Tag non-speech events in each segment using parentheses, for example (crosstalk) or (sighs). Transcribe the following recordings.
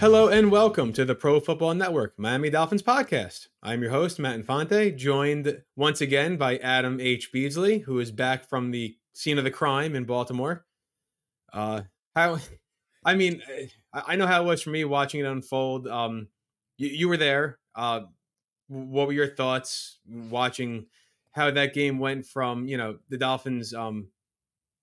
Hello and welcome to the Pro Football Network Miami Dolphins podcast. I'm your host, Matt Infante, joined once again by Adam H. Beasley, who is back from the scene of the crime in Baltimore. Uh, how, I mean, I know how it was for me watching it unfold. Um, you, you were there. Uh, what were your thoughts watching how that game went from, you know, the Dolphins um,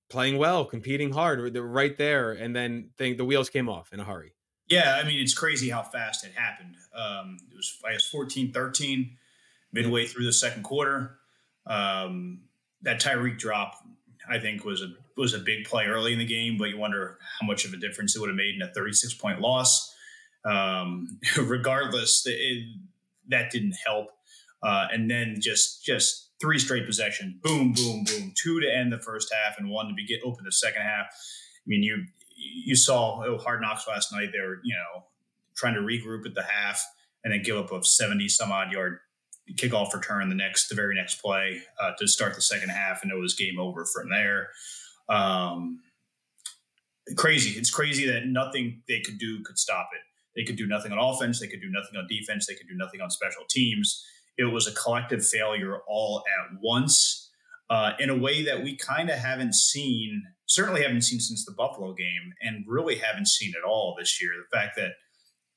playing well, competing hard, they're right there, and then the wheels came off in a hurry? Yeah, I mean, it's crazy how fast it happened. Um, it was, I guess, 14 13 midway through the second quarter. Um, that Tyreek drop, I think, was a was a big play early in the game, but you wonder how much of a difference it would have made in a 36 point loss. Um, (laughs) regardless, it, that didn't help. Uh, and then just just three straight possessions, boom, boom, boom, two to end the first half and one to be get open the second half. I mean, you you saw oh, Hard Knocks last night. They were, you know, trying to regroup at the half and then give up a 70 some odd yard kickoff return the next, the very next play uh, to start the second half. And it was game over from there. Um, crazy. It's crazy that nothing they could do could stop it. They could do nothing on offense. They could do nothing on defense. They could do nothing on special teams. It was a collective failure all at once uh, in a way that we kind of haven't seen certainly haven't seen since the Buffalo game and really haven't seen at all this year. The fact that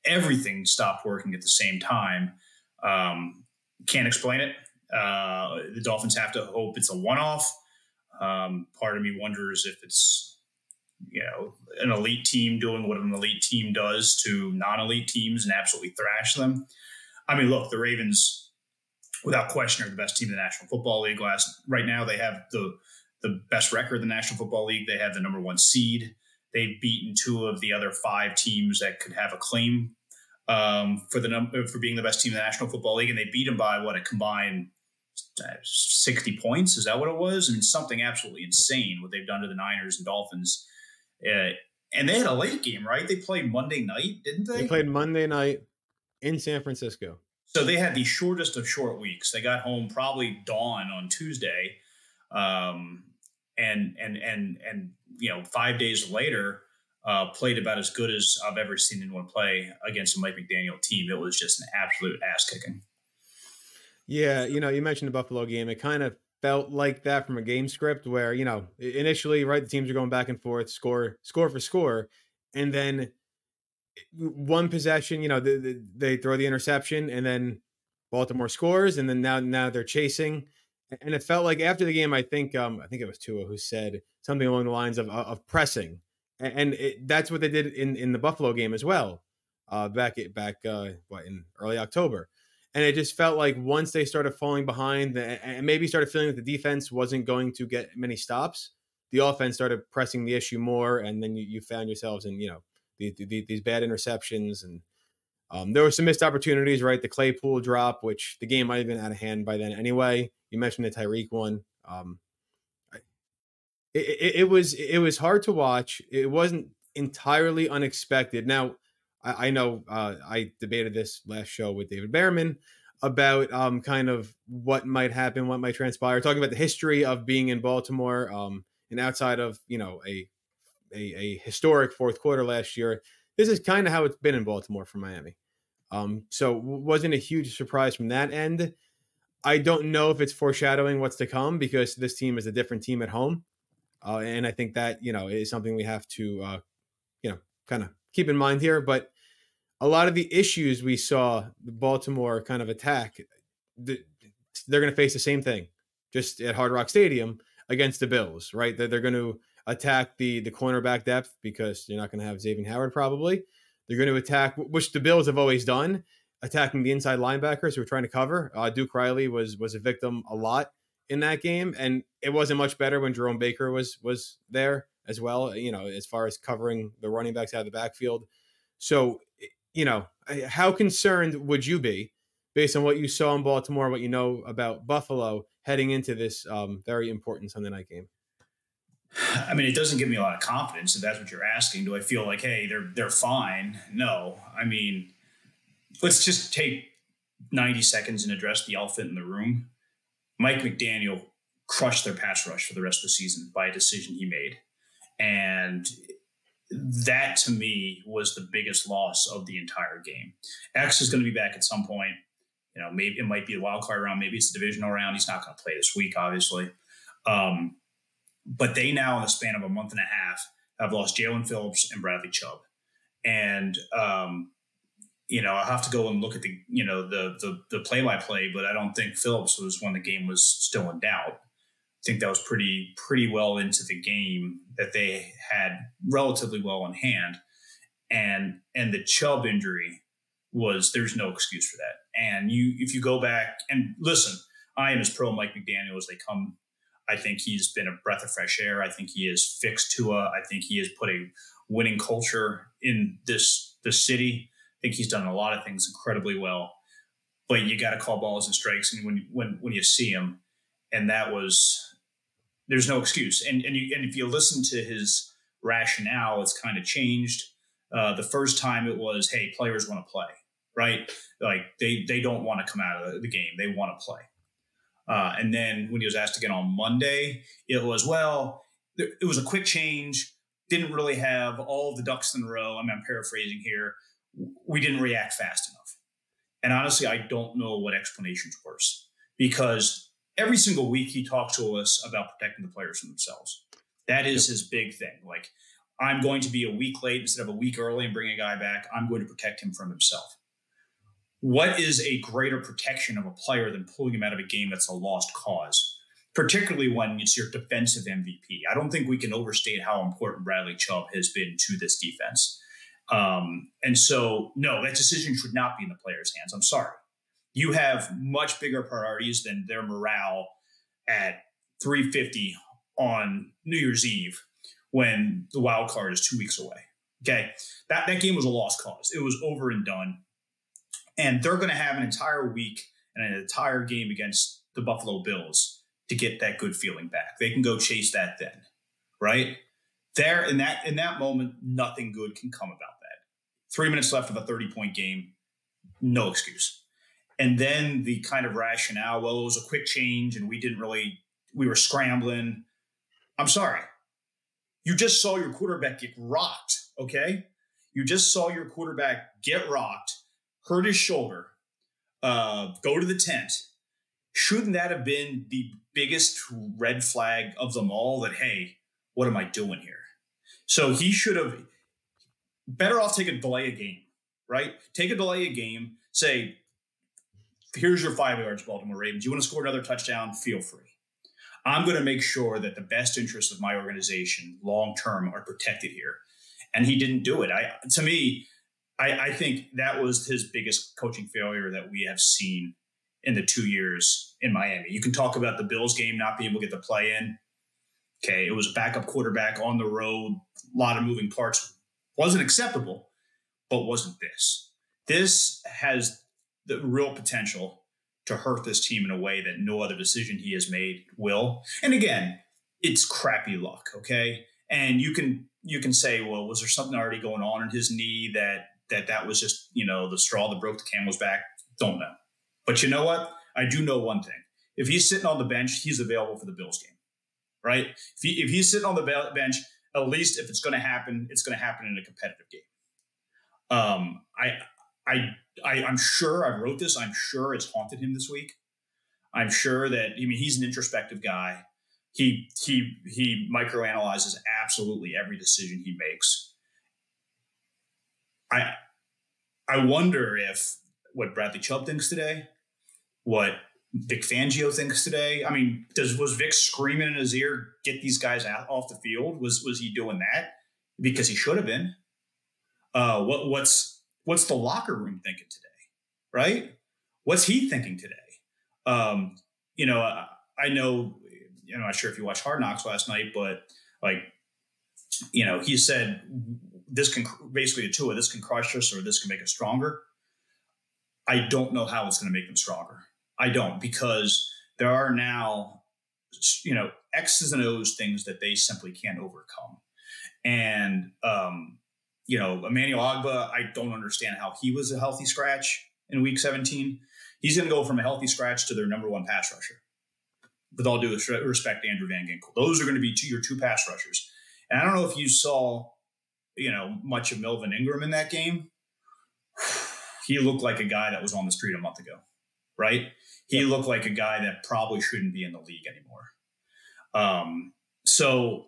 everything stopped working at the same time, um, can't explain it. Uh, the Dolphins have to hope it's a one off. Um, part of me wonders if it's you know an elite team doing what an elite team does to non-elite teams and absolutely thrash them. I mean, look, the Ravens, without question, are the best team in the National Football League. Last right now, they have the the best record in the National Football League. They have the number one seed. They've beaten two of the other five teams that could have a claim um, for the number for being the best team in the National Football League, and they beat them by what a combined sixty points. Is that what it was? I mean, something absolutely insane what they've done to the Niners and Dolphins. Uh, and they had a late game, right? They played Monday night, didn't they? They played Monday night in San Francisco. So they had the shortest of short weeks. They got home probably dawn on Tuesday. Um, and and and and you know five days later uh, played about as good as I've ever seen anyone play against a Mike McDaniel team. It was just an absolute ass kicking. Yeah, you know, you mentioned the Buffalo game. It kind of felt like that from a game script where you know initially, right, the teams are going back and forth, score, score for score, and then one possession, you know, they, they throw the interception, and then Baltimore scores, and then now now they're chasing. And it felt like after the game, I think um, I think it was Tua who said something along the lines of of pressing, and it, that's what they did in in the Buffalo game as well, uh, back at, back uh, what in early October, and it just felt like once they started falling behind and maybe started feeling that the defense wasn't going to get many stops, the offense started pressing the issue more, and then you, you found yourselves in you know the, the, these bad interceptions and. Um, there were some missed opportunities, right? The Claypool drop, which the game might have been out of hand by then anyway. You mentioned the Tyreek one. Um, it, it, it, was it was hard to watch. It wasn't entirely unexpected. Now, I, I know uh, I debated this last show with David Behrman about um, kind of what might happen, what might transpire, talking about the history of being in Baltimore um, and outside of you know a, a, a historic fourth quarter last year. This is kind of how it's been in Baltimore for Miami. Um, so wasn't a huge surprise from that end. I don't know if it's foreshadowing what's to come because this team is a different team at home, uh, and I think that you know is something we have to uh, you know kind of keep in mind here. But a lot of the issues we saw the Baltimore kind of attack, they're going to face the same thing, just at Hard Rock Stadium against the Bills, right? That they're going to attack the the cornerback depth because you're not going to have Xavier Howard probably. They're going to attack, which the Bills have always done, attacking the inside linebackers who were trying to cover. Uh, Duke Riley was was a victim a lot in that game, and it wasn't much better when Jerome Baker was was there as well. You know, as far as covering the running backs out of the backfield. So, you know, how concerned would you be based on what you saw in Baltimore, what you know about Buffalo heading into this um, very important Sunday night game? I mean, it doesn't give me a lot of confidence if that's what you're asking. Do I feel like, hey, they're they're fine? No. I mean, let's just take 90 seconds and address the elephant in the room. Mike McDaniel crushed their pass rush for the rest of the season by a decision he made. And that to me was the biggest loss of the entire game. X is going to be back at some point. You know, maybe it might be a wild card round, maybe it's a divisional round. He's not going to play this week, obviously. Um, but they now, in the span of a month and a half, have lost Jaelan Phillips and Bradley Chubb. And um, you know, I have to go and look at the, you know, the the the play by play, but I don't think Phillips was when the game was still in doubt. I think that was pretty pretty well into the game that they had relatively well in hand, and and the Chubb injury was there's no excuse for that. And you if you go back and listen, I am as pro Mike McDaniel as they come. I think he's been a breath of fresh air. I think he has fixed Tua. I think he has put a winning culture in this this city. I think he's done a lot of things incredibly well. But you got to call balls and strikes, and when when when you see him, and that was there's no excuse. And and you and if you listen to his rationale, it's kind of changed. Uh, the first time it was, hey, players want to play, right? Like they they don't want to come out of the game; they want to play. Uh, and then when he was asked again on Monday, it was, well, it was a quick change. Didn't really have all the ducks in a row. I mean, I'm paraphrasing here. We didn't react fast enough. And honestly, I don't know what explanation's worse because every single week he talks to us about protecting the players from themselves. That is yep. his big thing. Like, I'm going to be a week late instead of a week early and bring a guy back. I'm going to protect him from himself. What is a greater protection of a player than pulling him out of a game that's a lost cause? Particularly when it's your defensive MVP. I don't think we can overstate how important Bradley Chubb has been to this defense. Um, and so, no, that decision should not be in the player's hands. I'm sorry you have much bigger priorities than their morale at 350 on New Year's Eve when the wild card is two weeks away. Okay. That, that game was a lost cause. It was over and done. And they're going to have an entire week and an entire game against the Buffalo Bills to get that good feeling back. They can go chase that then. Right? There in that in that moment, nothing good can come about that. Three minutes left of a 30 point game, no excuse and then the kind of rationale well it was a quick change and we didn't really we were scrambling i'm sorry you just saw your quarterback get rocked okay you just saw your quarterback get rocked hurt his shoulder uh, go to the tent shouldn't that have been the biggest red flag of them all that hey what am i doing here so he should have better off take a delay a game right take a delay a game say here's your five yards, Baltimore Ravens. You want to score another touchdown? Feel free. I'm going to make sure that the best interests of my organization long term are protected here. And he didn't do it. I to me, I, I, think that was his biggest coaching failure that we have seen in the two years in Miami. You can talk about the Bills game not being able to get the play in. Okay, it was a backup quarterback on the road, a lot of moving parts. Wasn't acceptable, but wasn't this. This has the real potential to hurt this team in a way that no other decision he has made will. And again, it's crappy luck, okay? And you can you can say, well, was there something already going on in his knee that that that was just you know the straw that broke the camel's back? Don't know. But you know what? I do know one thing. If he's sitting on the bench, he's available for the Bills game, right? If, he, if he's sitting on the bench, at least if it's going to happen, it's going to happen in a competitive game. Um, I I, I I'm sure I wrote this. I'm sure it's haunted him this week. I'm sure that I mean he's an introspective guy. He he he microanalyzes absolutely every decision he makes. I I wonder if what Bradley Chubb thinks today, what Vic Fangio thinks today. I mean, does was Vic screaming in his ear, "Get these guys out off the field"? Was was he doing that because he should have been? Uh, what what's what's the locker room thinking today, right? What's he thinking today? Um, you know, I, I know, I'm not sure if you watched Hard Knocks last night, but like, you know, he said this can basically a two of this can crush us or this can make us stronger. I don't know how it's going to make them stronger. I don't because there are now, you know, X's and O's things that they simply can't overcome. And um, you know, Emmanuel Ogbah, I don't understand how he was a healthy scratch in week 17. He's going to go from a healthy scratch to their number one pass rusher. With all due respect, Andrew Van Ginkel. Those are going to be two, your two pass rushers. And I don't know if you saw you know much of Melvin Ingram in that game, he looked like a guy that was on the street a month ago, right? He looked like a guy that probably shouldn't be in the league anymore. Um, so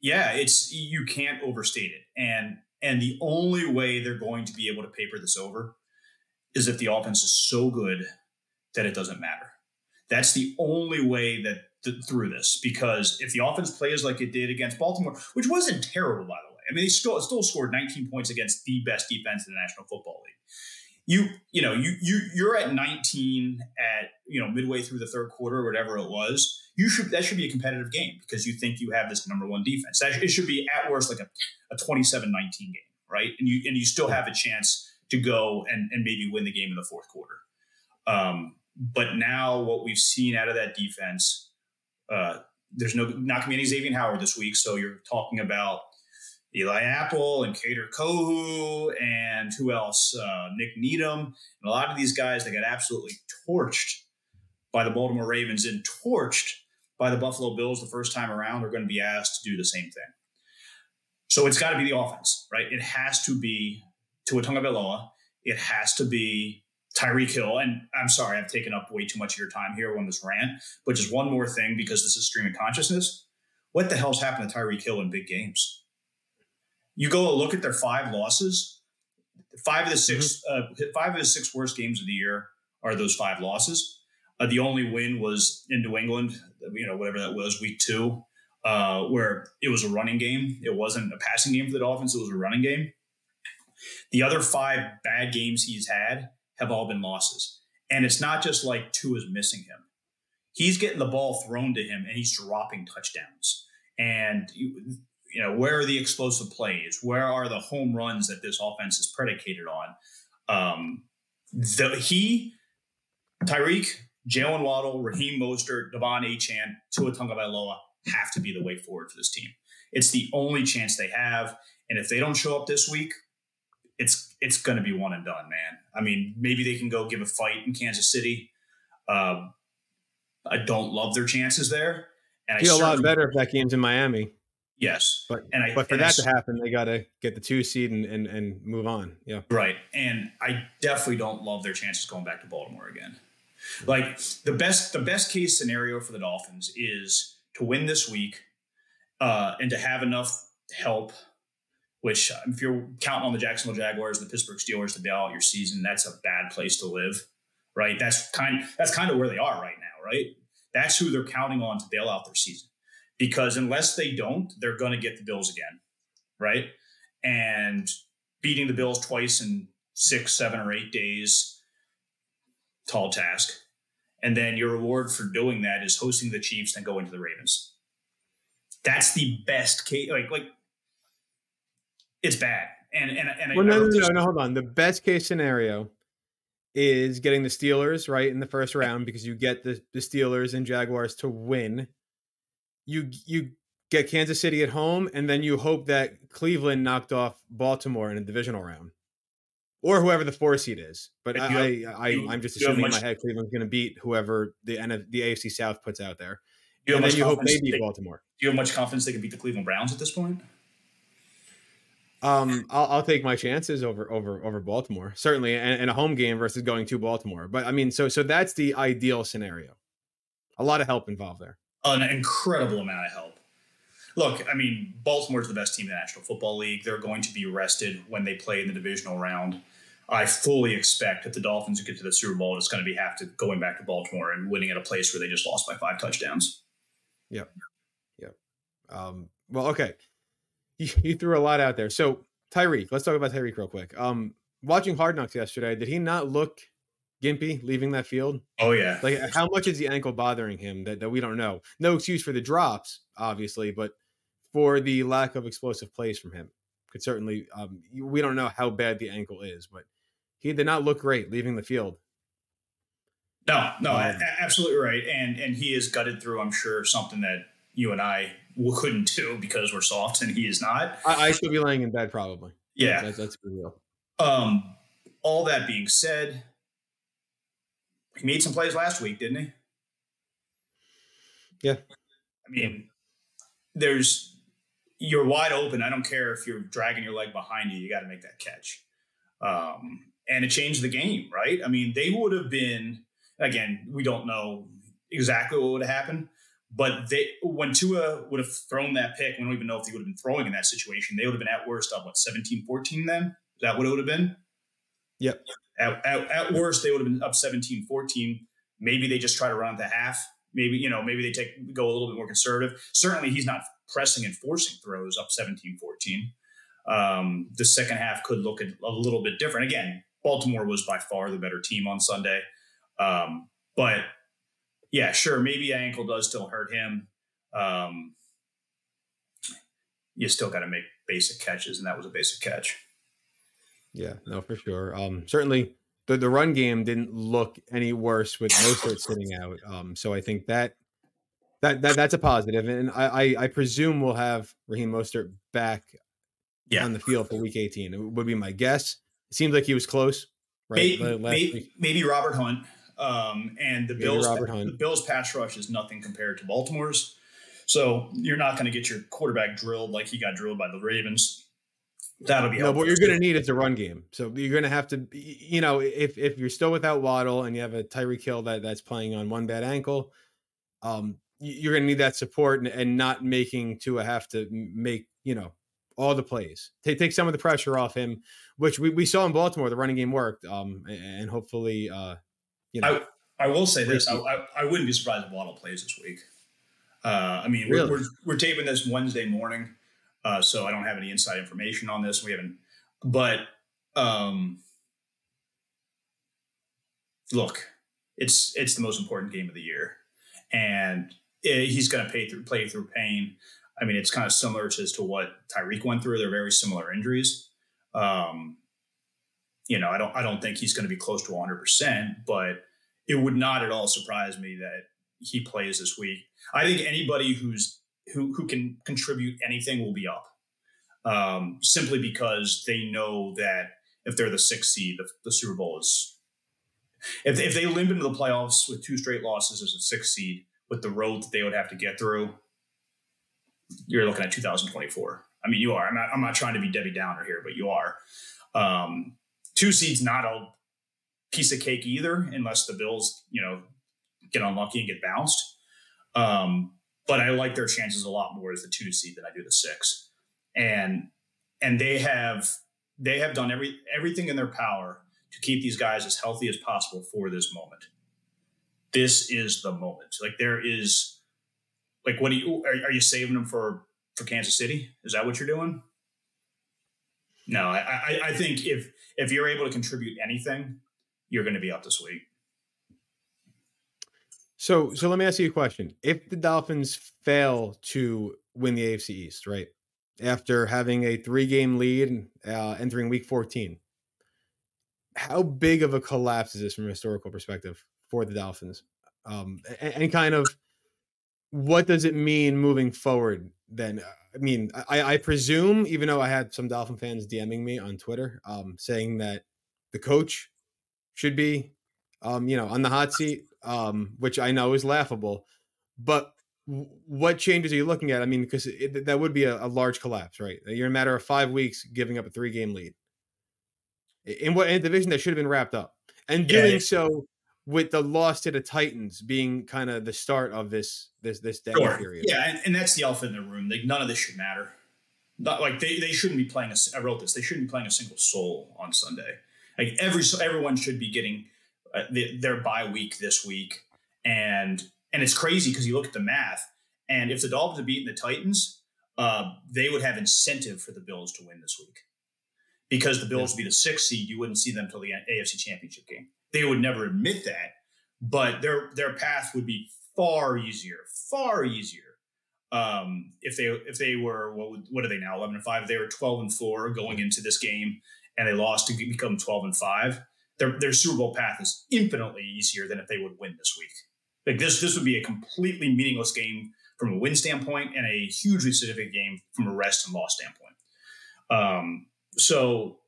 yeah, it's you can't overstate it, and and the only way they're going to be able to paper this over is if the offense is so good that it doesn't matter. That's the only way that th- through this because if the offense plays like it did against Baltimore, which wasn't terrible by the way, I mean they still still scored 19 points against the best defense in the National Football League. You you know you you you're at 19 at you know midway through the third quarter or whatever it was. You should that should be a competitive game because you think you have this number one defense. That, it should be at worst like a, a 27-19 game, right? And you and you still have a chance to go and, and maybe win the game in the fourth quarter. Um, but now what we've seen out of that defense, uh, there's no not going to be any Xavier Howard this week, so you're talking about Eli Apple and Kader Kohou and who else? Uh, Nik Needham and a lot of these guys that got absolutely torched by the Baltimore Ravens and torched by the Buffalo Bills the first time around are going to be asked to do the same thing. So it's got to be the offense, right? It has to be Tua Tagovailoa. It has to be Tyreek Hill. And I'm sorry, I've taken up way too much of your time here on this rant, but just one more thing because this is stream of consciousness. What the hell's happened to Tyreek Hill in big games? You go look at their five losses. Five of the 6 mm-hmm. uh, five of the six worst games of the year are those five losses. Uh, the only win was in New England, you know, whatever that was, week Tua, uh, where it was a running game. It wasn't a passing game for the Dolphins; it was a running game. The other five bad games he's had have all been losses. And it's not just like two is missing him. He's getting the ball thrown to him and he's dropping touchdowns. And you, know, where are the explosive plays? Where are the home runs that this offense is predicated on? Um, the, he, Tyreek, Jaylen Waddle, Raheem Mostert, De'Von Achane, Tua Tagovailoa have to be the way forward for this team. It's the only chance they have. And if they don't show up this week, it's it's going to be one and done, man. I mean, maybe they can go give a fight in Kansas City. Um, I don't love their chances there, and I feel a lot better if that game's in Miami. Yes, but and I, but for that to happen, they got to get the two seed and, and and move on. Yeah, right. And I definitely don't love their chances going back to Baltimore again. Like the best the best case scenario for the Dolphins is to win this week uh, and to have enough help which uh, if you're counting on the Jacksonville Jaguars and the Pittsburgh Steelers to bail out your season, that's a bad place to live, right? That's kind that's kind of where they are right now, right? That's who they're counting on to bail out their season. Because unless they don't, they're going to get the Bills again, right? And beating the Bills twice in six, seven, or eight days, tall task. And then your reward for doing that is hosting the Chiefs and going to the Ravens. That's the best case. Like, like it's bad. And and and well, no, no, no, no, hold on. The best case scenario is getting the Steelers right in the first round because you get the, the Steelers and Jaguars to win. You you get Kansas City at home, and then you hope that Cleveland knocked off Baltimore in a divisional round, or whoever the four seed is. But I, have, I, I, am just assuming much, in my head Cleveland's going to beat whoever the NF, the AFC South puts out there. you and then you hope they beat Baltimore. Do you have much confidence they can beat the Cleveland Browns at this point? Um, I'll, I'll, take my chances over over over Baltimore certainly, and, and, a home game versus going to Baltimore. But I mean, so so that's the ideal scenario. A lot of help involved there. An incredible amount of help. Look, I mean, Baltimore's the best team in the National Football League. They're going to be rested when they play in the divisional round. I fully expect that the Dolphins will get to the Super Bowl, it's going to be have to going back to Baltimore and winning at a place where they just lost by five touchdowns. Yep. Yep. Um, well, okay you, (laughs) threw a lot out there. So Tyreek, let's talk about Tyreek real quick. Um, watching Hard Knocks yesterday, did he not look gimpy leaving that field? Oh yeah. Like how much is the ankle bothering him that, that we don't know? No excuse for the drops, obviously, but for the lack of explosive plays from him. Could certainly um, we don't know how bad the ankle is, but he did not look great leaving the field. No, no, um, absolutely right. And and he is gutted through, I'm sure, something that you and I couldn't do because we're soft and he is not. I, I should be laying in bed probably. Yeah, that's, that's real. Um, all that being said, he made some plays last week, didn't he? Yeah. I mean, there's you're wide open. I don't care if you're dragging your leg behind you. You got to make that catch. Um, and it changed the game, right? I mean, they would have been again. We don't know exactly what would have happened, but they when Tua would have thrown that pick, we don't even know if he would have been throwing in that situation. They would have been at worst up what 17-14 then. Is that what it would have been? Yep. At, at, at worst, they would have been up 17-14. Maybe they just try to run at the half. Maybe you know, maybe they take go a little bit more conservative. Certainly, he's not pressing and forcing throws up 17-14. Um, the second half could look a, a little bit different. Again, Baltimore was by far the better team on Sunday. Um, but yeah, sure, maybe ankle does still hurt him. Um, you still got to make basic catches, and that was a basic catch. Yeah, no, for sure. Um, certainly the, the run game didn't look any worse with Mostert sitting out. Um, so I think that that that that's a positive, and I I, I presume we'll have Raheem Mostert back yeah. on the field for Week 18. It would be my guess. It seems like he was close, right? Maybe, maybe, maybe Robert Hunt. Um, and the maybe Bills, Robert Hunt. the Bills pass rush is nothing compared to Baltimore's. So you're not going to get your quarterback drilled like he got drilled by the Ravens. That'll be no. What you're going to need is a run game. So you're going to have to, you know, if if you're still without Waddle and you have a Tyreek Hill that that's playing on one bad ankle, um, you're going to need that support and, and not making Tua have to make you know all the plays. Take take some of the pressure off him, which we, we saw in Baltimore. The running game worked, um, and hopefully, uh, you know. I, I will say this: I, I, I, wouldn't be surprised if Waddle plays this week. Uh, I mean, really? we're, we're, we're taping this Wednesday morning, uh, so I don't have any inside information on this. We haven't, but um, look, it's it's the most important game of the year, and it, he's going to pay through play through pain. I mean, it's kind of similar to, to what Tyreek went through. They're very similar injuries. Um, you know, I don't I don't think he's going to be close to 100, percent but it would not at all surprise me that he plays this week. I think anybody who's who who can contribute anything will be up, um, simply because they know that if they're the sixth seed, the, the Super Bowl is. If, if they limp into the playoffs with two straight losses as a sixth seed, with the road that they would have to get through, you're looking at 2024. I mean, you are. I'm not, I'm not trying to be Debbie Downer here, but you are. Um, two seeds not a piece of cake either, unless the Bills, you know, get unlucky and get bounced. Um, but I like their chances a lot more as the two seed than I do the six. And and they have they have done every everything in their power to keep these guys as healthy as possible for this moment. This is the moment. Like there is like what do you are, are you saving them for for Kansas City? Is that what you're doing? No, I, I, I think if if you're able to contribute anything, you're going to be up this week. So so let me ask you a question: If the Dolphins fail to win the AFC East, right after having a three game lead uh, entering Week 14, how big of a collapse is this from a historical perspective for the Dolphins? Um, and, and kind of what does it mean moving forward then i mean I, I, presume even though i had some dolphin fans dming me on twitter um, saying that the coach should be um, you know on the hot seat um, which i know is laughable but w- what changes are you looking at i mean because that would be a, a, large collapse right you're in a matter of five weeks giving up a three game lead in what in a division that should have been wrapped up and doing yeah. so with the loss to the Titans being kind of the start of this this this day sure. period. Yeah, and, and, that's the elephant in the room. Like none of this should matter. Not like they, they shouldn't be playing a. I wrote this. They shouldn't be playing a single soul on Sunday. Like every everyone should be getting uh, the, their bye week this week, and and it's crazy because you look at the math, and if the Dolphins had beaten the Titans, uh, they would have incentive for the Bills to win this week because the Bills yeah. would be the sixth seed. You wouldn't see them until the AFC Championship game. They would never admit that, but their their path would be far easier, far easier. Um, if they if they were what would, what are they now eleven and five? They were twelve and four going into this game, and they lost to become twelve and five. Their their Super Bowl path is infinitely easier than if they would win this week. Like this this would be a completely meaningless game from a win standpoint, and a hugely significant game from a rest and loss standpoint. Um, so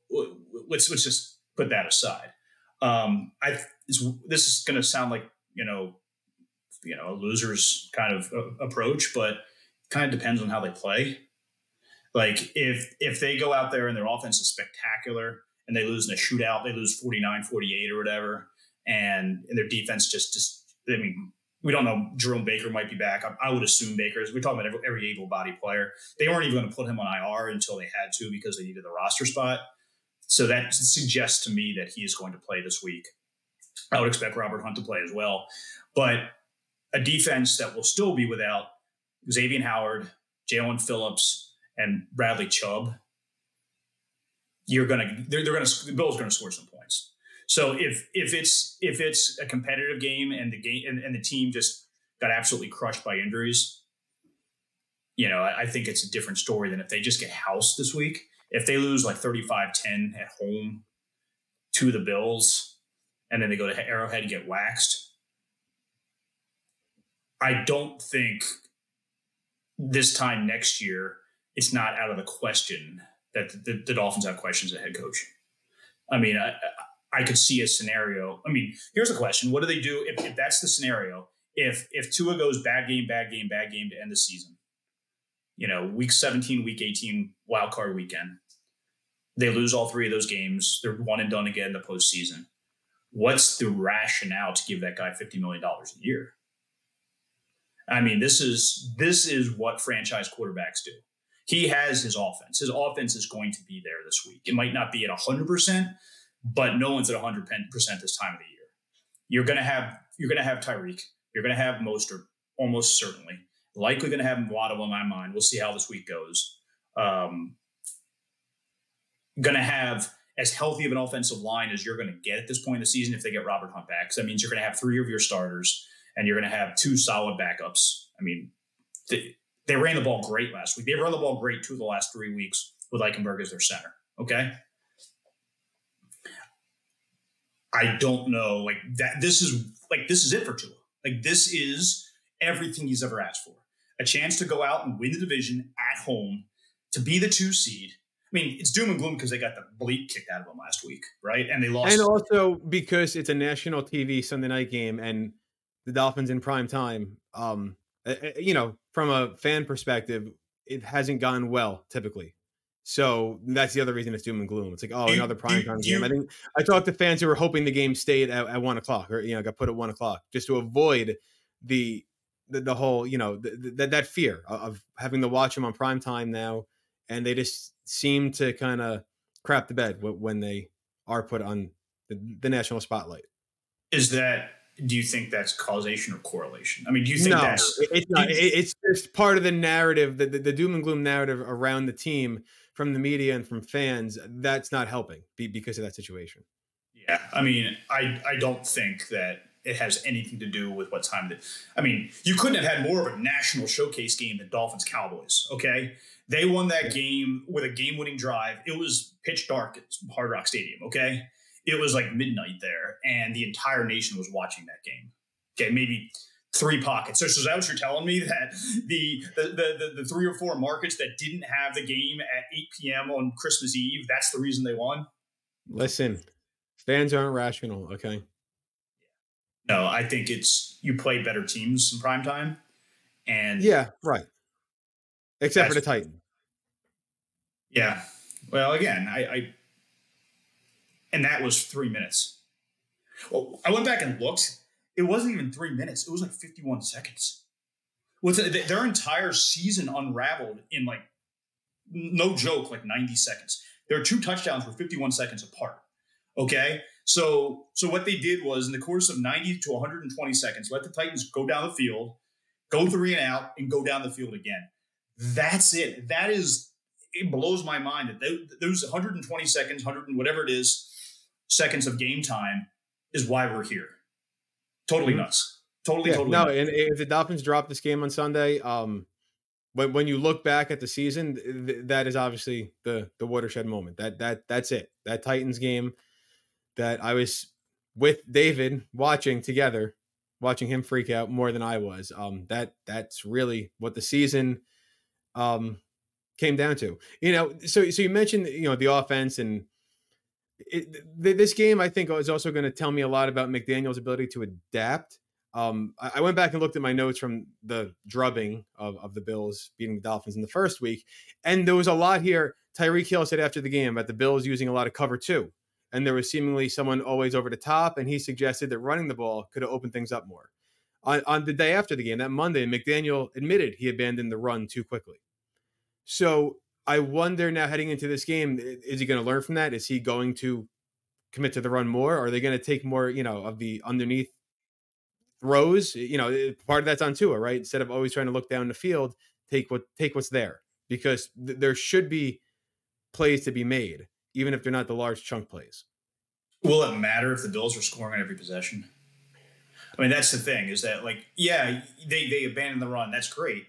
let's let's just put that aside. Um, I this is going to sound like you know, you know, a loser's kind of uh, approach, but kind of depends on how they play. Like if if they go out there and their offense is spectacular and they lose in a shootout, they lose 49-48 or whatever, and, and their defense just just I mean we don't know. Jerome Baker might be back. I, I would assume Baker. We're talking about every, every able-bodied player. They weren't even going to put him on IR until they had to because they needed the roster spot. So that suggests to me that he is going to play this week. I would expect Robert Hunt to play as well, but a defense that will still be without Xavier Howard, Jaelan Phillips, and Bradley Chubb. You're gonna they're, they're gonna the Bills gonna score some points. So if if it's if it's a competitive game and the game and, and the team just got absolutely crushed by injuries, you know, I, I think it's a different story than if they just get housed this week. If they lose like 35-10 at home to the Bills and then they go to Arrowhead and get waxed, I don't think this time next year it's not out of the question that the, the Dolphins have questions at head coach. I mean, I, I could see a scenario. I mean, here's a question: What do they do if, if that's the scenario? If if Tua goes bad game, bad game, bad game to end the season, you know, week 17, week 18, wild card weekend, they lose all three of those games. They're one and done again in the postseason. What's the rationale to give that guy fifty million dollars a year? I mean, this is this is what franchise quarterbacks do. He has his offense. His offense is going to be there this week. It might not be at hundred percent, but no one's at 100 percent this time of the year. You're gonna have you're gonna have Tyreek. You're gonna have Mostert almost certainly. Likely gonna have Waddle in my mind. We'll see how this week goes. Um, gonna have as healthy of an offensive line as you're going to get at this point in the season if they get Robert Hunt back. So that means you're going to have three of your starters and you're going to have two solid backups. I mean, they, they ran the ball great last week. They've run the ball great two of the last three weeks with Eichenberg as their center. Okay. I don't know. Like that, this is like this is it for Tua. Like this is everything he's ever asked for. A chance to go out and win the division at home, to be the two seed. I mean, it's doom and gloom because they got the bleep kicked out of them last week, right? And they lost. And also because it's a national TV Sunday night game and the Dolphins in prime time. Um, you know, from a fan perspective, it hasn't gone well typically. So that's the other reason it's doom and gloom. It's like, oh, another prime time game. I think I talked to fans who were hoping the game stayed at, at, one o'clock or you know got put at one o'clock just to avoid the the, the whole you know the, the, that fear of having to watch them on prime time now, and they just seem to kind of crap the bed when they are put on the, the national spotlight. Is that do you think that's causation or correlation? I mean, do you think no, that's it's not? It's just part of the narrative, the, the, the doom and gloom narrative around the team from the media and from fans, that's not helping because of that situation. Yeah, I mean, I I don't think that it has anything to do with what time that. I mean, you couldn't have had more of a national showcase game than Dolphins Cowboys. Okay, they won that game with a game-winning drive. It was pitch dark at Hard Rock Stadium. Okay, it was like midnight there, and the entire nation was watching that game. Okay, maybe three pockets. So, so is that what you're telling me (laughs) that the the, the the, the three or four markets that didn't have the game at 8 p.m. on Christmas Eve, that's the reason they won? Listen, fans aren't rational, okay? No, I think it's you play better teams in prime time. And yeah, right. Except for the Titan. Yeah. Well, again, I, I and that was three minutes. Well, I went back and looked it wasn't even three minutes. It was like 51 seconds. What's their entire season unraveled in like no joke, like 90 seconds. Their two touchdowns were 51 seconds apart. Okay. So so what they did was in the course of 90 to 120 seconds, let the Titans go down the field, go three and out, and go down the field again. That's it. That is it blows my mind that those 120 seconds, 100 and whatever it is, seconds of game time is why we're here totally mm-hmm. nuts. Totally, yeah, totally. No, nuts. and if the Dolphins drop this game on Sunday, um, when when you look back at the season, th- that is obviously the the watershed moment. That that that's it. That Titans game that I was with David watching together, watching him freak out more than I was. Um, that that's really what the season um came down to. You know, so so you mentioned you know the offense and it, this game, I think, is also going to tell me a lot about McDaniel's ability to adapt. Um, I, I went back and looked at my notes from the drubbing of, of the Bills beating the Dolphins in the first week, and there was a lot here. Tyreek Hill said after the game about the Bills using a lot of cover two, and there was seemingly someone always over the top, and he suggested that running the ball could have opened things up more. On, on the day after the game, that Monday, McDaniel admitted he abandoned the run too quickly. So I wonder now heading into this game, is he going to learn from that? Is he going to commit to the run more? Or are they going to take more, you know, of the underneath throws? You know, part of that's on Tua, right? Instead of always trying to look down the field, take what take what's there because th- there should be plays to be made, even if they're not the large chunk plays. Will it matter if the Bills are scoring on every possession? I mean, that's the thing is that like, yeah, they they abandoned the run. That's great.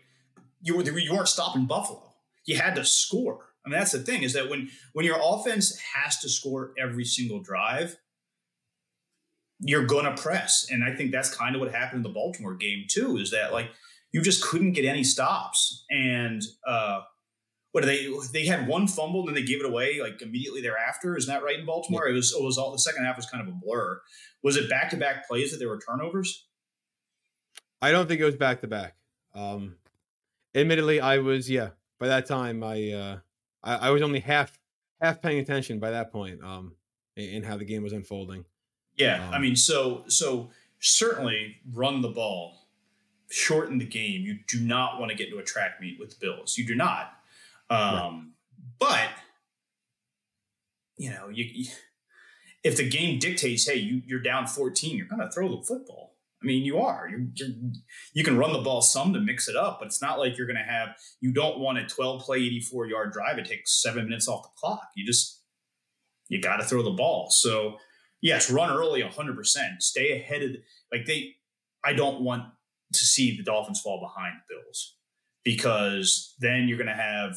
You were you weren't stopping Buffalo. You had to score. I mean, that's the thing is that when when your offense has to score every single drive, you're gonna press, and I think that's kind of what happened in the Baltimore game too. Is that like you just couldn't get any stops, and uh, what do they they had one fumble and then they gave it away like immediately thereafter. Isn't that right in Baltimore? Yeah. It was it was all the second half was kind of a blur. Was it back to back plays that there were turnovers? I don't think it was back to back. Um, admittedly, I was yeah. By that time, I uh, I, I was only half half paying attention by that point. Um, in, in how the game was unfolding. Yeah, um, I mean, so so certainly run the ball, shorten the game. You do not want to get into a track meet with the Bills. You do not. Um, right. But you know, you, you, if the game dictates, hey, you, you're down 14, you're going to throw the football. I mean, you are. You're, you can run the ball some to mix it up, but it's not like you're going to have. You don't want a 12 play, 84 yard drive. It takes seven minutes off the clock. You just you got to throw the ball. So yes, run early, 100. percent Stay ahead of like they. I don't want to see the Dolphins fall behind the Bills because then you're going to have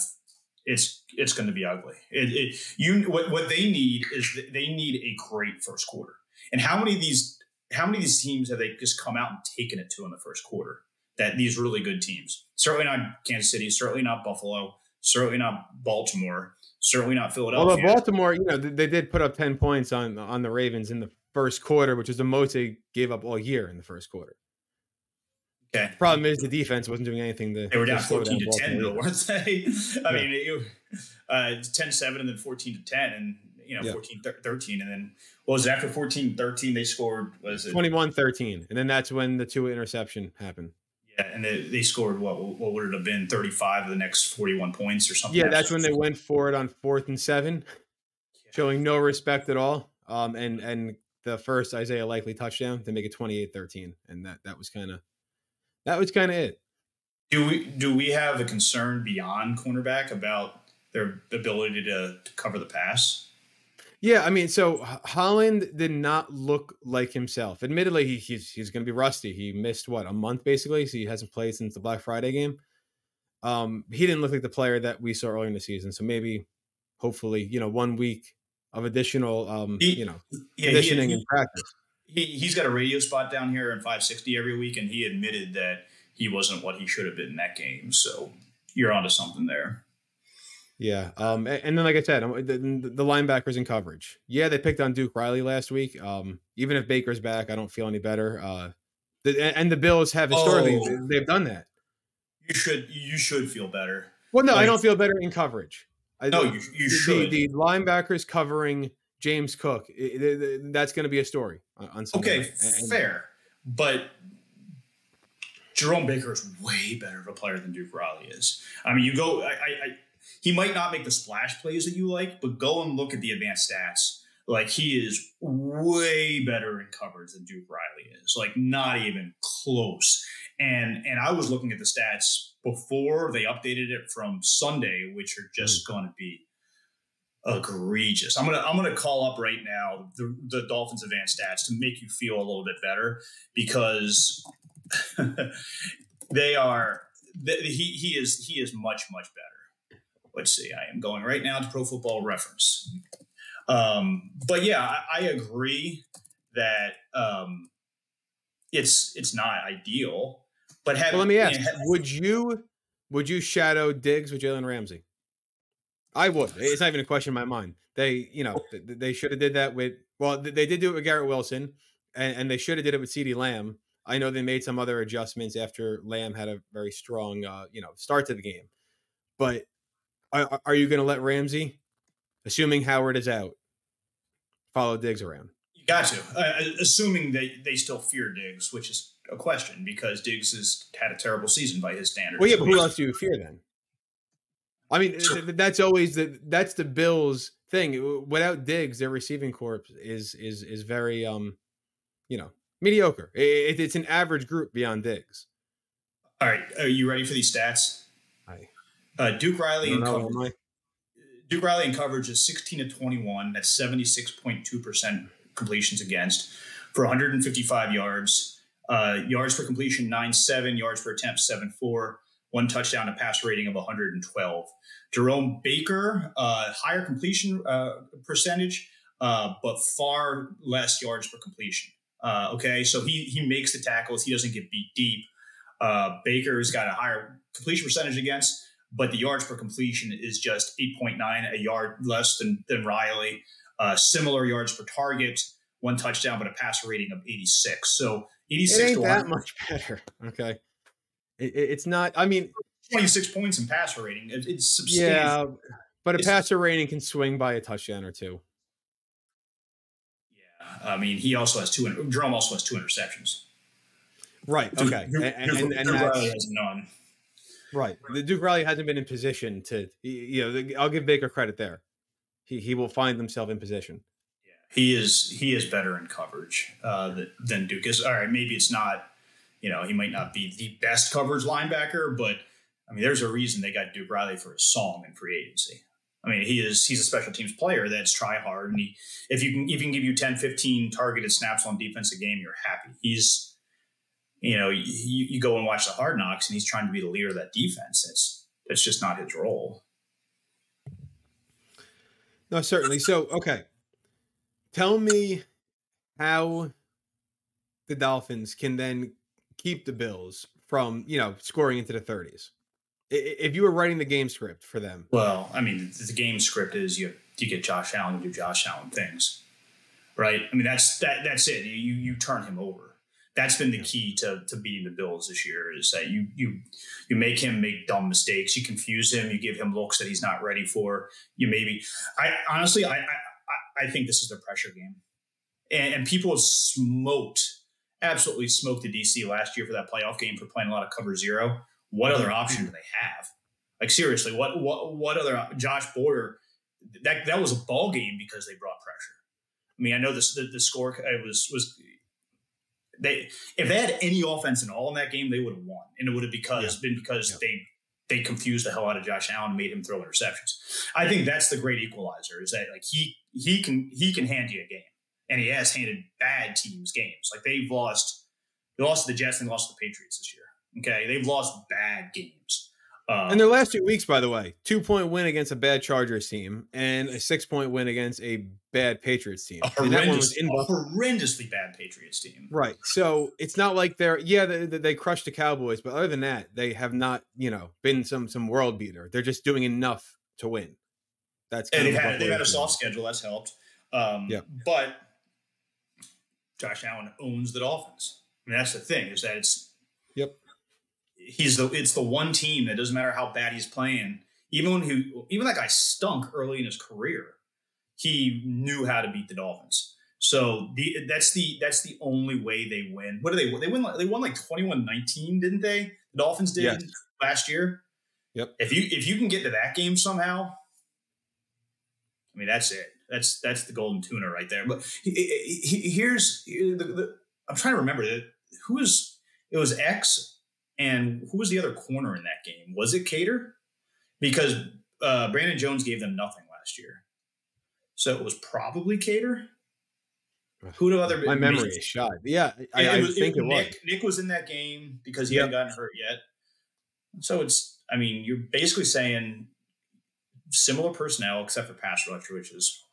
it's it's going to be ugly. It, it, you what what they need is they need a great first quarter. And how many of these how many of these teams have they just come out and taken it to in the first quarter? That these really good teams. Certainly not Kansas City. Certainly not Buffalo. Certainly not Baltimore. Certainly not Philadelphia. Although Baltimore, you know, they did put up ten points on on the Ravens in the first quarter, which is the most they gave up all year in the first quarter. Okay. The Problem is the defense wasn't doing anything to. They were down fourteen down to ten, though, weren't they? (laughs) I yeah. mean, it, uh, 10-7 and then fourteen to ten, and you know, yeah. 14 13 and then what was it after 14 13 they scored was it? 21 13 and then that's when the two interception happened. Yeah and they, they scored what what would it have been 35 of the next 41 points or something? Yeah that's when they went for it on fourth and seven yeah. showing no respect at all um and and the first Isaiah Likely touchdown to make it 28-13 and that that was kind of that was kind of it. Do we do we have a concern beyond cornerback about their ability to, to cover the pass yeah, I mean, so Holland did not look like himself. Admittedly, he, he's he's going to be rusty. He missed what a month basically, so he hasn't played since the Black Friday game. Um, he didn't look like the player that we saw earlier in the season. So maybe, hopefully, you know, one week of additional, um, he, you know, yeah, conditioning he, and practice. He he's got a radio spot down here in 560 every week, and he admitted that he wasn't what he should have been in that game. So you're onto something there. Yeah. Um, and, then, like I said, the, the, linebackers in coverage. Yeah, they picked on Duke Riley last week. Um, even if Baker's back, I don't feel any better. Uh, the, and the Bills have historically oh, they've done that. You should you should feel better. Well, no, like, I don't feel better in coverage. I, no, you, you should. The, the, linebackers covering James Cook. It, it, that's going to be a story on Sunday. Okay, and, fair, but Jerome Baker is way better of a player than Duke Riley is. I mean, you go. I, I he might not make the splash plays that you like, but go and look at the advanced stats. Like he is way better in coverage than Duke Riley is. Like not even close. And and I was looking at the stats before they updated it from Sunday, which are just mm. going to be egregious. I'm gonna I'm gonna call up right now the, the Dolphins advanced stats to make you feel a little bit better because (laughs) they are he he is he is much much better let's see, I am going right now to Pro Football Reference. Um, but yeah, I, I agree that um, it's it's not ideal. But well, let me ask: you know, have, Would you would you shadow Diggs with Jalen Ramsey? I would. It's not even a question in my mind. They, you know, they should have did that with. Well, they did do it with Garrett Wilson, and, and they should have did it with CeeDee Lamb. I know they made some other adjustments after Lamb had a very strong, uh, you know, start to the game. But are, are you going to let Ramsey, assuming Howard is out, follow Diggs around? You got to, uh, assuming that they still fear Diggs, which is a question because Diggs has had a terrible season by his standards. Well, yeah, but who else do you fear then? I mean, that's always the that's the Bills thing. Without Diggs, their receiving corps is is is very um, you know, mediocre. It, it's an average group beyond Diggs. All right, are you ready for these stats? Uh, Duke Riley in coverage. Duke Riley in coverage is 16 to 21. That's 76.2% completions against for 155 yards. Uh, yards per completion, 9 7. Yards per attempt, 7 4. One touchdown, a pass rating of 112. Jerome Baker, uh, higher completion uh, percentage, uh, but far less yards per completion. Uh, okay, so he he makes the tackles. He doesn't get beat deep. Uh, Baker's got a higher completion percentage against, but the yards per completion is just 8.9, a yard less than, than Riley. Uh, similar yards per target, one touchdown, but a passer rating of 86. So 86 it ain't that much (laughs) better. Okay. It, it's not, I mean, 26 points in passer rating. It, it's substantial. Yeah, but a it's, passer rating can swing by a touchdown or two. Yeah. I mean, he also has two, Jerome also has two interceptions. Right. Okay. Duke, and, and, and, and has none. Right. The Duke Riley hasn't been in position to, you know, I'll give Baker credit there. He, he will find himself in position. Yeah. He is, he is better in coverage uh, than Duke is. All right. Maybe it's not, you know, he might not be the best coverage linebacker, but I mean, there's a reason they got Duke Riley for a song in free agency. I mean, he is he's a special teams player that's try hard, and he if you can if he can give you 10, 15 targeted snaps on defense a game, you're happy. He's you know, you, you go and watch the hard knocks and he's trying to be the leader of that defense. It's that's just not his role. No, certainly. So, okay. Tell me how the Dolphins can then keep the Bills from, you know, scoring into the 30s. If you were writing the game script for them. Well, I mean, the game script is you you get Josh Allen to do Josh Allen things. Right? I mean, that's that that's it. You you turn him over that's been the key to to beating the Bills this year is that you you you make him make dumb mistakes, you confuse him, you give him looks that he's not ready for. You maybe I honestly I I, I think this is the pressure game, and, and people have smoked absolutely smoked the DC last year for that playoff game for playing a lot of cover zero. What other mm-hmm. option do they have? Like seriously, what what what other Josh Boyer? That that was a ball game because they brought pressure. I mean, I know this the, the score it was was they if they had any offense at all in that game, they would have won, and it would have because yeah. been because yeah. they they confused the hell out of Josh Allen, and made him throw interceptions. I think that's the great equalizer is that like he he can he can hand you a game, and he has handed bad teams games. Like they've lost they lost to the Jets and lost to the Patriots this year. Okay, they've lost bad games. Um, and their last two weeks, by the way, two point win against a bad Chargers team and a six point win against a bad Patriots team. A, and that one was in a horrendously bad Patriots team. Right. So it's not like they're yeah they, they crushed the Cowboys, but other than that, they have not you know been some some world beater. They're just doing enough to win. That's and they've had they've had a soft schedule that's helped. Um, yeah. But Josh Allen owns the Dolphins. I mean that's the thing is that it's yep he's the it's the one team that doesn't matter how bad he's playing. Even when he even that guy stunk early in his career, he knew how to beat the Dolphins. So the that's the that's the only way they win. What do they they win? They won like 21-19, didn't they? The Dolphins did yes. last year. Yep. If you if you can get to that game somehow, I mean that's it. That's that's the golden tuna right there. But he, he, here's the, the, I'm trying to remember that who was it was X and who was the other corner in that game? Was it Kader? Because uh, Brandon Jones gave them nothing last year. So it was probably Kader. Who do other my memory is shot? Yeah, I, I was, think it, it Nik, was. Nik was in that game because he yep. hadn't gotten hurt yet. So it's, I mean, you're basically saying similar personnel except for pass rush, which is,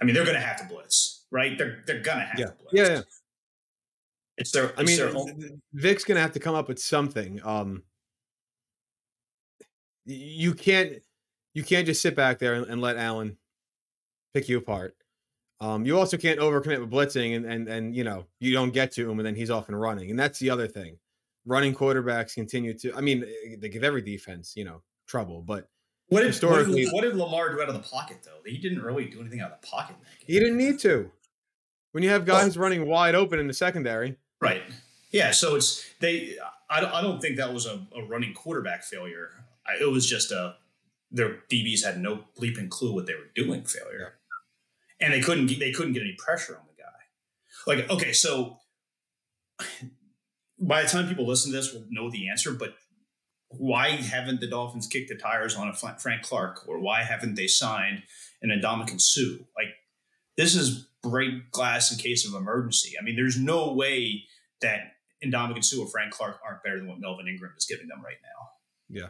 I mean, they're going to have to blitz, right? They're they're going to have yeah. to blitz. Yeah, yeah. It's their. I mean, their Vic's gonna have to come up with something. Um, you can't, you can't just sit back there and, and let Allen pick you apart. Um, you also can't overcommit with blitzing, and and and you know you don't get to him, and then he's off and running, and that's the other thing. Running quarterbacks continue to. I mean, eh, they give every defense, you know, trouble, but what did, historically, what did, what did Lamar do out of the pocket though? He didn't really do anything out of the pocket. He didn't need to. When you have guys well, running wide open in the secondary, right? Yeah, so it's they. I don't, I don't think that was a, a running quarterback failure. I, it was just a their DBs had no bleeping clue what they were doing failure and they couldn't get, they couldn't get any pressure on the guy. Like, okay, so by the time people listen to this, will know the answer. But why haven't the Dolphins kicked the tires on a Frank Clark, or why haven't they signed an Ndamukong Suh? Like, this is break glass in case of emergency. I mean, there's no way that Ndamukong Suh or Frank Clark aren't better than what Melvin Ingram is giving them right now. Yeah.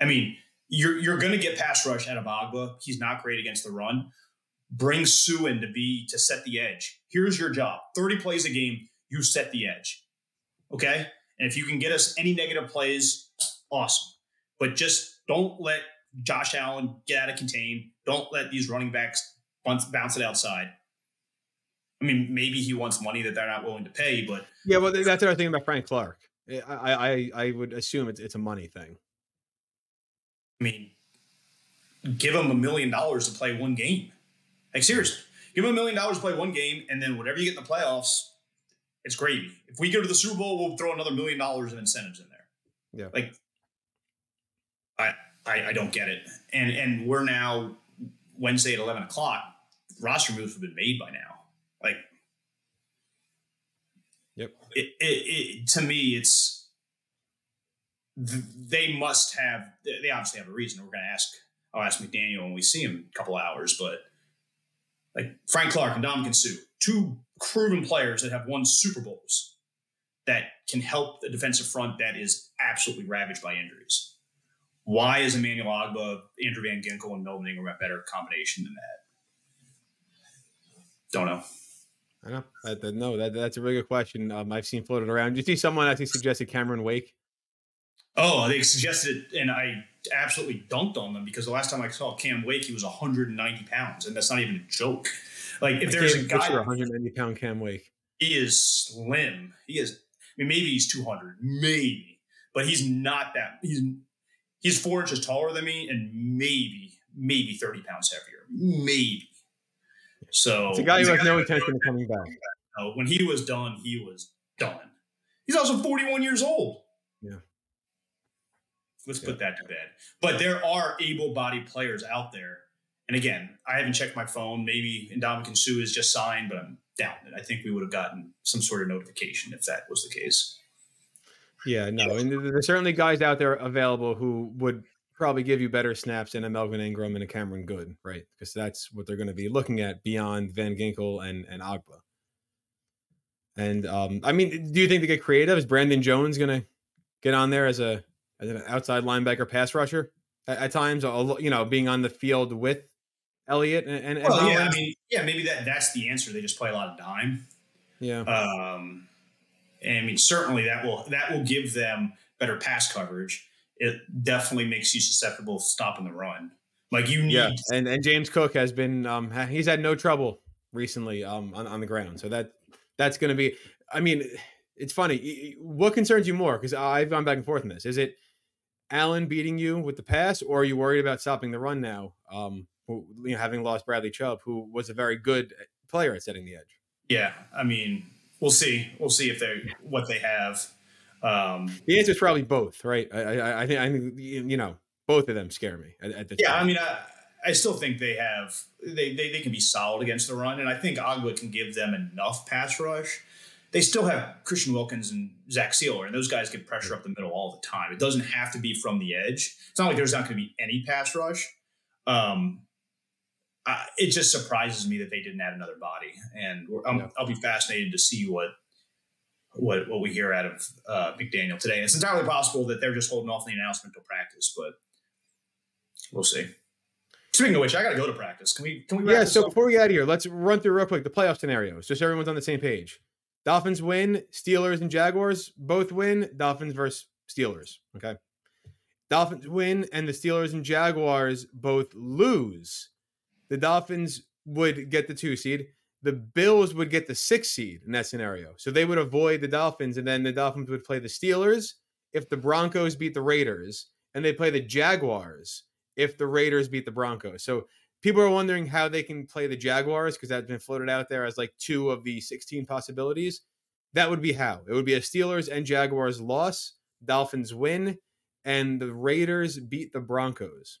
I mean, you're you're going to get pass rush out of Ogbah. He's not great against the run, bring Suh in to be to set the edge. Here's your job: thirty plays a game. You set the edge. Okay, and if you can get us any negative plays, awesome. But just don't let Josh Allen get out of contain. Don't let these running backs bounce, bounce it outside. I mean, maybe he wants money that they're not willing to pay, but yeah, well, that's the other thing about Frank Clark. Eh, I, I, I would assume it's it's a money thing. I mean, give him a million dollars to play one game. Like seriously, give him a million dollars to play one game, and then whatever you get in the playoffs, it's gravy. If we go to the Super Bowl, we'll throw another million dollars of incentives in there. Yeah, like I, I, I don't get it. And and we're now Wednesday at eleven o'clock. Roster moves have been made by now. Like, yep. It, it, it to me, it's they must have. They obviously have a reason. We're going to ask. I'll ask McDaniel when we see him in a couple hours, but like Frank Clark and Ndamukong Suh, two proven players that have won Super Bowls that can help the defensive front that is absolutely ravaged by injuries. Why is Emmanuel Ogbah, Andrew Van Ginkel, and Melvin Ingram a better combination than that? Don't know. I know. That, that, no, that, that's a really good question. Um, I've seen floated around. Did you see someone actually suggested Cameron Wake? Oh, they suggested it, and I absolutely dunked on them because the last time I saw Cam Wake, he was 190 pounds, and that's not even a joke. Like if I there's a guy, 190 pound Cam Wake, he is slim. He is. I mean, maybe he's 200, maybe, but he's not that. He's he's four inches taller than me, and maybe maybe 30 pounds heavier, maybe. So it's a guy who has no intention of coming back. No, when he was done, he was done. He's also 41 years old. Yeah. Let's yeah. put that to bed. But there are able-bodied players out there. And again, I haven't checked my phone. Maybe Ndamukong Suh is just signed, but I'm doubting it. I think we would have gotten some sort of notification if that was the case. Yeah, no, and there's certainly guys out there available who would probably give you better snaps than a Melvin Ingram and a Cameron Goode, right? Because that's what they're going to be looking at beyond Van Ginkel and and Ogbah. And um, I mean, do you think they get creative? Is Brandon Jones going to get on there as a as an outside linebacker pass rusher at, at times? You know, being on the field with Elliott and, and, well, yeah, I mean, yeah, maybe that that's the answer. They just play a lot of dime. Yeah. Um, and I mean, certainly that will that will give them better pass coverage it definitely makes you susceptible to stopping the run. Like you need, yeah. And and James Cook has been um he's had no trouble recently um on, on the ground. So that that's going to be. I mean, it's funny. What concerns you more? Because I've gone back and forth on this. Is it Allen beating you with the pass, or are you worried about stopping the run now? Um, you know, having lost Bradley Chubb, who was a very good player at setting the edge. Yeah, I mean, we'll see. We'll see if they what they have. Um, the answer is probably both, right? I, I, I, think I think you know both of them scare me at, at. Yeah, I mean, I, I still think they have they, they they can be solid against the run, and I think Ogbah can give them enough pass rush. They still have Christian Wilkins and Zach Sieler, and those guys get pressure up the middle all the time. It doesn't have to be from the edge. It's not like there's not going to be any pass rush. Um, I, it just surprises me that they didn't add another body, and yeah. I'll be fascinated to see what what what we hear out of uh, McDaniel today. And it's entirely possible that they're just holding off the announcement till practice, but we'll see. Speaking of which, I got to go to practice. Can we? Can we? Yeah. So up? before we get out of here, let's run through real quick the playoff scenarios, just so everyone's on the same page. Dolphins win. Steelers and Jaguars both win. Dolphins versus Steelers. Okay. Dolphins win, and the Steelers and Jaguars both lose. The Dolphins would get the two seed. The Bills would get the six seed in that scenario. So they would avoid the Dolphins, and then the Dolphins would play the Steelers if the Broncos beat the Raiders, and they play the Jaguars if the Raiders beat the Broncos. So people are wondering how they can play the Jaguars because that's been floated out there as like two of the 16 possibilities. That would be how it would be a Steelers and Jaguars loss, Dolphins win, and the Raiders beat the Broncos.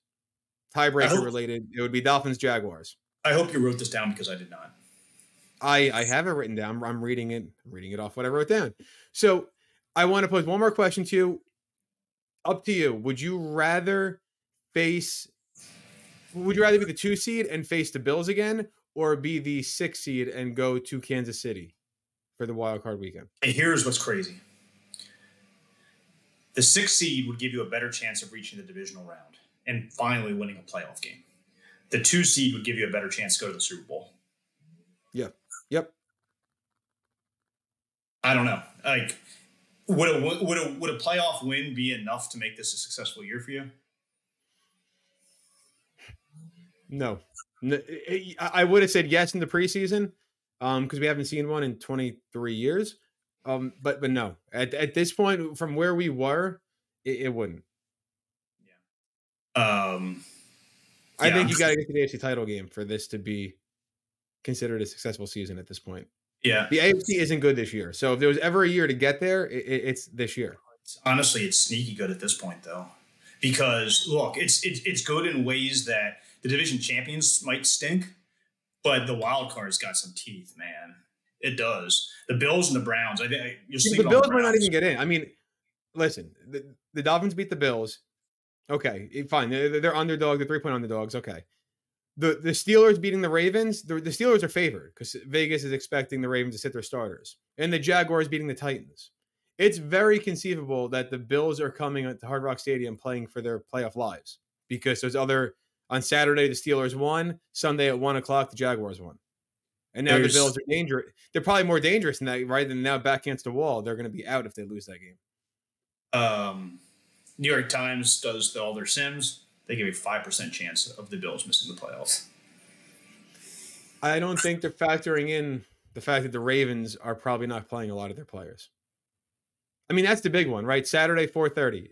Tiebreaker hope, related, it would be Dolphins Jaguars. I hope you wrote this down because I did not. I I have it written down. I'm reading it, I'm reading it off what I wrote down. So I want to pose one more question to you. Up to you. Would you rather face? Would you rather be the two seed and face the Bills again, or be the six seed and go to Kansas City for the wild card weekend? And here's what's crazy: the six seed would give you a better chance of reaching the divisional round and finally winning a playoff game. The two seed would give you a better chance to go to the Super Bowl. Yeah. Yep. I don't know. Like would a would a would a playoff win be enough to make this a successful year for you? No, I would have said yes in the preseason um because we haven't seen one in 23 years. Um, but but no, at at this point, from where we were, it, it wouldn't. Yeah. Um, I think you got to get to the AFC title game for this to be considered a successful season at this point. Yeah. The AFC isn't good this year. So if there was ever a year to get there, it, it's this year. Honestly, it's sneaky good at this point, though, because look, it's it's it's good in ways that the division champions might stink, but the wild card's got some teeth, man. It does. The Bills and the Browns. I think you're yeah, the Bills the might not even get in. I mean, listen, the, the Dolphins beat the Bills. Okay, fine. They're, they're underdog. They're three point underdogs. Okay, the the Steelers beating the Ravens, the, the Steelers are favored because Vegas is expecting the Ravens to sit their starters, and the Jaguars beating the Titans. It's very conceivable that the Bills are coming to Hard Rock Stadium playing for their playoff lives because there's other on Saturday the Steelers won, Sunday at one o'clock the Jaguars won, and now there's, the Bills are dangerous. They're probably more dangerous than that, right? Than now back against the wall, they're going to be out if they lose that game. Um, New York Times does the, all their sims they give a five percent chance of the Bills missing the playoffs. I don't think they're factoring in the fact that the Ravens are probably not playing a lot of their players. I mean, that's the big one, right? Saturday, four thirty,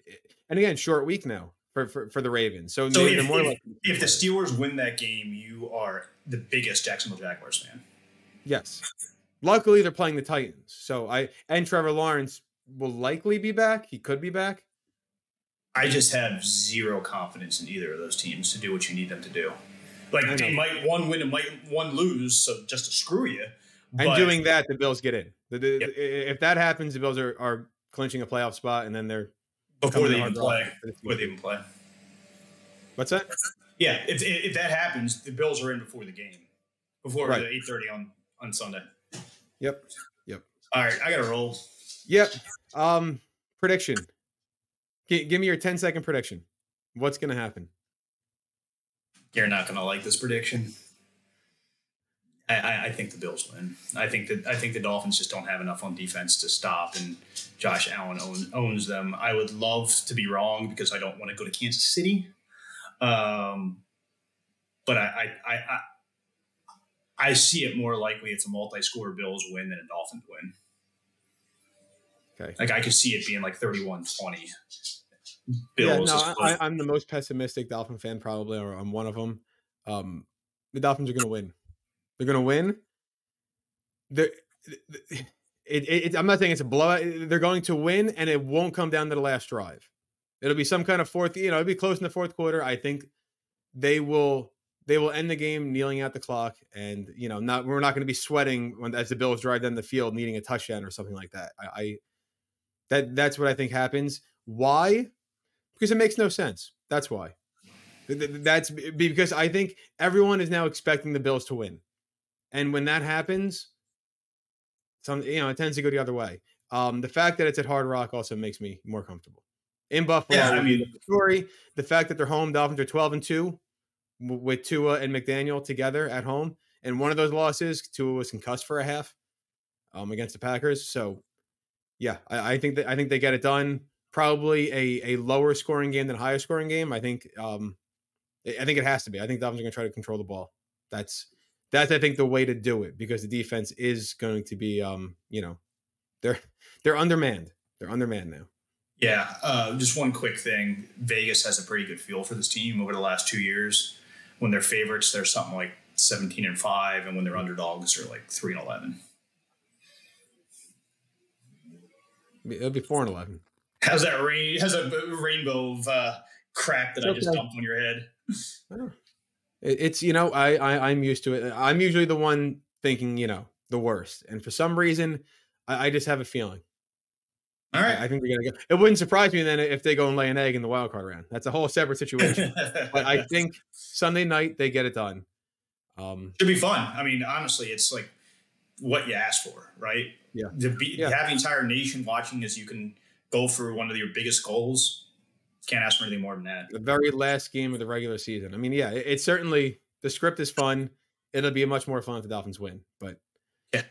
and again, short week now for for, for the Ravens. So, so if, if, if the Steelers win that game, you are the biggest Jacksonville Jaguars fan. Yes. Luckily, they're playing the Titans. So I and Trevor Lawrence will likely be back. He could be back. I just have zero confidence in either of those teams to do what you need them to do. Like they might one win and might one lose, so just to screw you. But, and doing that, the Bills get in. The, the, yep. If that happens, the Bills are, are clinching a playoff spot, and then they're before they even play. Before they even play. What's that? Yeah, if, if that happens, the Bills are in before the game, before right. eight thirty on on Sunday. Yep. Yep. All right, I got to roll. Yep. Um, prediction. G- give me your 10 second prediction. What's going to happen? You're not going to like this prediction. I, I, I, think the Bills win. I think that I think the Dolphins just don't have enough on defense to stop, and Josh Allen own, owns them. I would love to be wrong because I don't want to go to Kansas City, um, but I I, I I see it more likely it's a multi-score Bills win than a Dolphins win. Okay. Like I could see it being like 31-20. Bills. Yeah, no, I, am the most pessimistic Dolphin fan probably, or I'm one of them. Um, the Dolphins are going to win. They're going to win. They're, (sighs) it, it, I'm not saying it's a blowout. They're going to win, and it won't come down to the last drive. It'll be some kind of fourth. You know, it'll be close in the fourth quarter. I think they will. They will end the game kneeling out the clock, and you know, not we're not going to be sweating when as the Bills drive down the field needing a touchdown or something like that. I, I that that's what I think happens. Why? Because it makes no sense. That's why. That's because I think everyone is now expecting the Bills to win, and when that happens, some you know it tends to go the other way. Um, the fact that it's at Hard Rock also makes me more comfortable. In Buffalo, yeah, I mean, the story, the fact that they're home, Dolphins are twelve and two with Tua and McDaniel together at home, and one of those losses, Tua was concussed for a half um, against the Packers. So, yeah, I, I think that I think they get it done probably a, a lower scoring game than higher scoring game. I think um, I think it has to be. I think Dolphins are going to try to control the ball. That's that's I think the way to do it because the defense is going to be um, you know, they're they're undermanned. They're undermanned now. Yeah, uh, just one quick thing. Vegas has a pretty good feel for this team over the last two years. When they're favorites, they're something like 17 and 5, and when they're underdogs, they're like 3 and 11. It'll be 4 and 11. How's that rain? How's a rainbow of uh, crap that I just dumped on your head? It's you know I, I I'm used to it. I'm usually the one thinking you know the worst, and for some reason I, I just have a feeling. All right, I, I think they're gonna go. It wouldn't surprise me then if they go and lay an egg in the wild card round. That's a whole separate situation. but I (laughs) think Sunday night they get it done. Um, Should be fun. I mean, honestly, it's like what you asked for, right? Yeah. To be yeah. have the entire nation watching as you can go for one of your biggest goals can't ask for anything more than that. The very last game of the regular season. I mean, yeah, it, it's certainly the script is fun. It'll be much more fun if the Dolphins win, but yeah,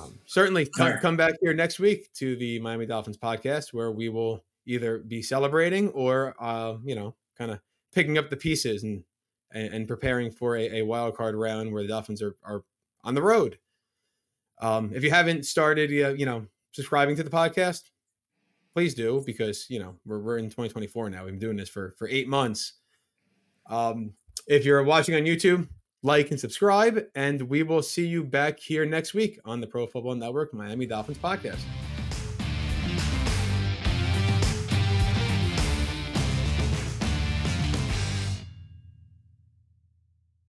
um, certainly come, right. come back here next week to the Miami Dolphins podcast where we will either be celebrating or uh, you know, kind of picking up the pieces and and, and preparing for a, a, wild card round where the Dolphins are are on the road. Um, if you haven't started, uh, you know, subscribing to the podcast, please do because you know we're, we're in 2024 now. We've been doing this for for eight months. Um, if you're watching on YouTube, like and subscribe, and we will see you back here next week on the Pro Football Network Miami Dolphins podcast.